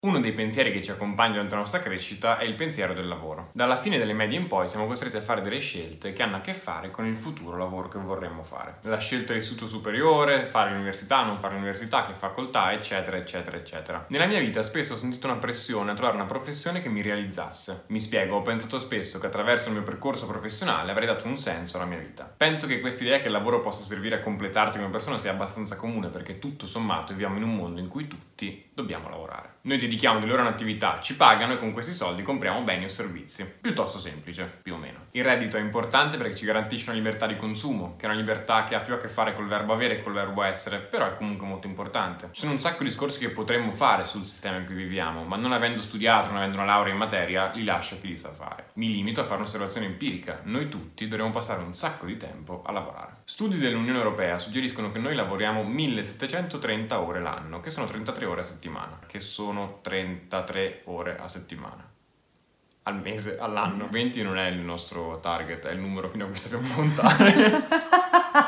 Uno dei pensieri che ci accompagna durante la nostra crescita è il pensiero del lavoro. Dalla fine delle medie in poi siamo costretti a fare delle scelte che hanno a che fare con il futuro lavoro che vorremmo fare. La scelta dell'istituto superiore, fare l'università, non fare l'università, che facoltà, eccetera, eccetera, eccetera. Nella mia vita spesso ho sentito una pressione a trovare una professione che mi realizzasse. Mi spiego, ho pensato spesso che attraverso il mio percorso professionale avrei dato un senso alla mia vita. Penso che questa idea che il lavoro possa servire a completarti come persona sia abbastanza comune perché tutto sommato viviamo in un mondo in cui tutti dobbiamo lavorare. Noi dedichiamo di loro un'attività, ci pagano e con questi soldi compriamo beni o servizi. Piuttosto semplice, più o meno. Il reddito è importante perché ci garantisce una libertà di consumo, che è una libertà che ha più a che fare col verbo avere che col verbo essere, però è comunque molto importante. Ci sono un sacco di discorsi che potremmo fare sul sistema in cui viviamo, ma non avendo studiato, non avendo una laurea in materia, li lascio a chi li sa fare. Mi limito a fare un'osservazione empirica. Noi tutti dovremmo passare un sacco di tempo a lavorare. Studi dell'Unione Europea suggeriscono che noi lavoriamo 1730 ore l'anno, che sono 33 ore a settimana, che sono 33 ore a settimana al mese, all'anno. 20 non è il nostro target, è il numero fino a cui sappiamo montare.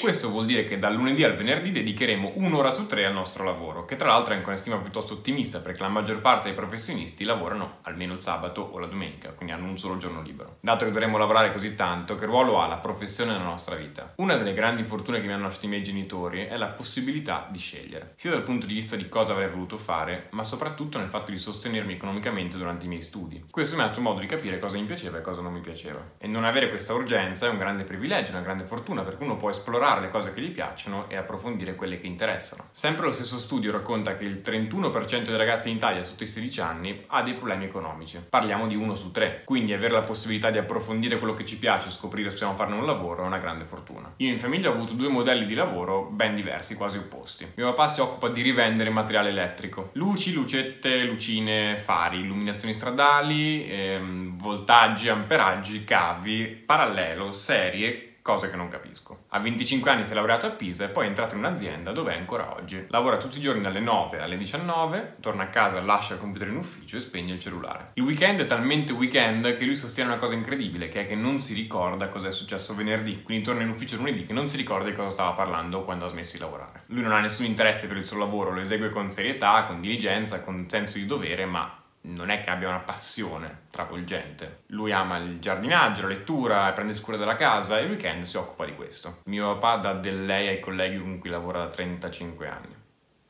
Questo vuol dire che dal lunedì al venerdì dedicheremo un'ora su tre al nostro lavoro, che tra l'altro è anche una stima piuttosto ottimista perché la maggior parte dei professionisti lavorano almeno il sabato o la domenica, quindi hanno un solo giorno libero. Dato che dovremmo lavorare così tanto, che ruolo ha la professione nella nostra vita? Una delle grandi fortune che mi hanno lasciato i miei genitori è la possibilità di scegliere, sia dal punto di vista di cosa avrei voluto fare, ma soprattutto nel fatto di sostenermi economicamente durante i miei studi. Questo mi ha dato modo di capire cosa mi piaceva e cosa non mi piaceva. E non avere questa urgenza è un grande privilegio, una grande fortuna, perché uno può esplorare le cose che gli piacciono e approfondire quelle che interessano. Sempre lo stesso studio racconta che il 31% dei ragazzi in Italia sotto i 16 anni ha dei problemi economici. Parliamo di uno su tre, quindi avere la possibilità di approfondire quello che ci piace e scoprire se possiamo farne un lavoro è una grande fortuna. Io in famiglia ho avuto due modelli di lavoro ben diversi, quasi opposti. Mio papà si occupa di rivendere materiale elettrico. Luci, lucette, lucine, fari, illuminazioni stradali, ehm, voltaggi, amperaggi, cavi, parallelo, serie, cose che non capisco. A 25 anni si è laureato a Pisa e poi è entrato in un'azienda dove è ancora oggi. Lavora tutti i giorni dalle 9 alle 19, torna a casa, lascia il computer in ufficio e spegne il cellulare. Il weekend è talmente weekend che lui sostiene una cosa incredibile, che è che non si ricorda cosa è successo venerdì, quindi torna in ufficio lunedì che non si ricorda di cosa stava parlando quando ha smesso di lavorare. Lui non ha nessun interesse per il suo lavoro, lo esegue con serietà, con diligenza, con senso di dovere, ma non è che abbia una passione travolgente. Lui ama il giardinaggio, la lettura, prende cura della casa e il weekend si occupa di questo. Mio papà dà del lei ai colleghi con cui lavora da 35 anni.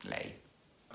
Lei.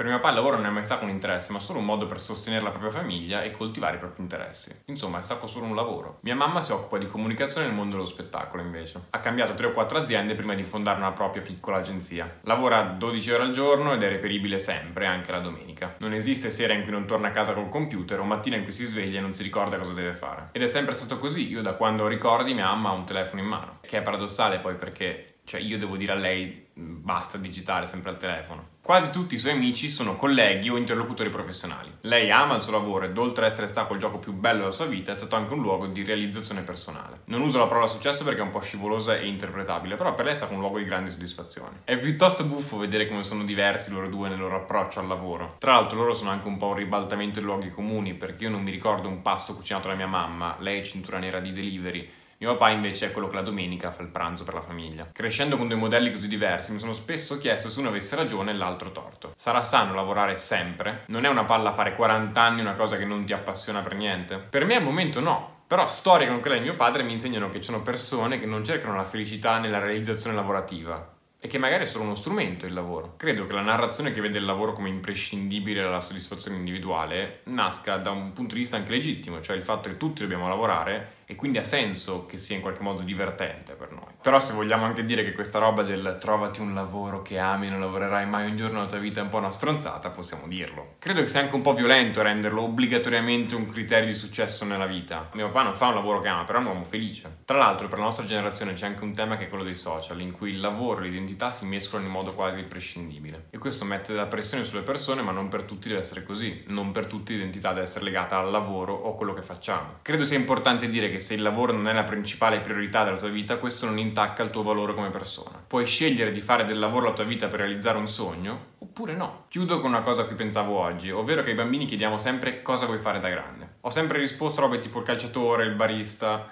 Per mio papà il lavoro non è mai stato un interesse, ma solo un modo per sostenere la propria famiglia e coltivare i propri interessi. Insomma, è stato solo un lavoro. Mia mamma si occupa di comunicazione nel mondo dello spettacolo, invece. Ha cambiato 3 o 4 aziende prima di fondare una propria piccola agenzia. Lavora 12 ore al giorno ed è reperibile sempre, anche la domenica. Non esiste sera in cui non torna a casa col computer o mattina in cui si sveglia e non si ricorda cosa deve fare. Ed è sempre stato così. Io da quando ricordi mia mamma ha un telefono in mano. Che è paradossale poi perché cioè io devo dire a lei basta digitare sempre al telefono. Quasi tutti i suoi amici sono colleghi o interlocutori professionali. Lei ama il suo lavoro ed oltre ad essere stato il gioco più bello della sua vita è stato anche un luogo di realizzazione personale. Non uso la parola successo perché è un po' scivolosa e interpretabile, però per lei è stato un luogo di grande soddisfazione. È piuttosto buffo vedere come sono diversi loro due nel loro approccio al lavoro. Tra l'altro loro sono anche un po' un ribaltamento dei luoghi comuni perché io non mi ricordo un pasto cucinato da mia mamma, lei è cintura nera di delivery mio papà invece è quello che la domenica fa il pranzo per la famiglia. Crescendo con due modelli così diversi mi sono spesso chiesto se uno avesse ragione e l'altro torto. Sarà sano lavorare sempre? Non è una palla fare 40 anni una cosa che non ti appassiona per niente? Per me al momento no. Però storie come quella di mio padre mi insegnano che ci sono persone che non cercano la felicità nella realizzazione lavorativa, e che magari è solo uno strumento il lavoro. Credo che la narrazione che vede il lavoro come imprescindibile dalla soddisfazione individuale nasca da un punto di vista anche legittimo, cioè il fatto che tutti dobbiamo lavorare e quindi ha senso che sia in qualche modo divertente per noi. Però se vogliamo anche dire che questa roba del trovati un lavoro che ami e non lavorerai mai un giorno della tua vita è un po' una stronzata, possiamo dirlo. Credo che sia anche un po' violento renderlo obbligatoriamente un criterio di successo nella vita. Mio papà non fa un lavoro che ama, però è un uomo felice. Tra l'altro per la nostra generazione c'è anche un tema che è quello dei social, in cui il lavoro e l'identità si mescolano in modo quasi imprescindibile. E questo mette della pressione sulle persone, ma non per tutti deve essere così. Non per tutti l'identità deve essere legata al lavoro o a quello che facciamo. Credo sia importante dire che se il lavoro non è la principale priorità della tua vita, questo non intacca il tuo valore come persona. Puoi scegliere di fare del lavoro la tua vita per realizzare un sogno, oppure no. Chiudo con una cosa a cui pensavo oggi, ovvero che ai bambini chiediamo sempre cosa vuoi fare da grande. Ho sempre risposto robe tipo il calciatore, il barista,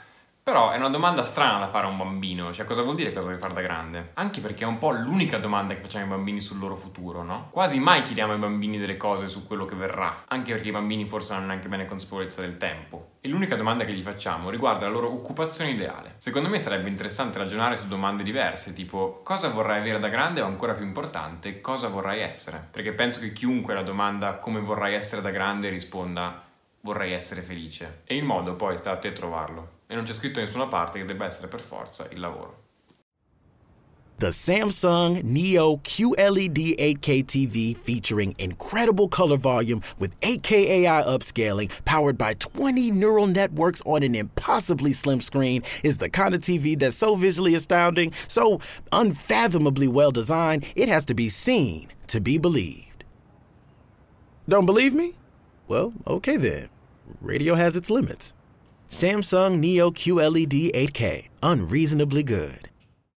però è una domanda strana da fare a un bambino, cioè cosa vuol dire cosa vuoi fare da grande? Anche perché è un po' l'unica domanda che facciamo ai bambini sul loro futuro, no? Quasi mai chiediamo ai bambini delle cose su quello che verrà, anche perché i bambini forse non hanno neanche bene consapevolezza del tempo. E l'unica domanda che gli facciamo riguarda la loro occupazione ideale. Secondo me sarebbe interessante ragionare su domande diverse, tipo cosa vorrai avere da grande o ancora più importante, cosa vorrai essere? Perché penso che chiunque alla domanda come vorrai essere da grande risponda vorrei essere felice. E il modo poi sta a te trovarlo. E non c'è scritto nessuna parte che debba essere per forza il lavoro. The Samsung Neo QLED 8K TV featuring incredible color volume with 8K AI upscaling powered by 20 neural networks on an impossibly slim screen is the kind of TV that's so visually astounding, so unfathomably well designed, it has to be seen to be believed. Don't believe me? Well, okay then. Radio has its limits. Samsung Neo QLED 8K, unreasonably good.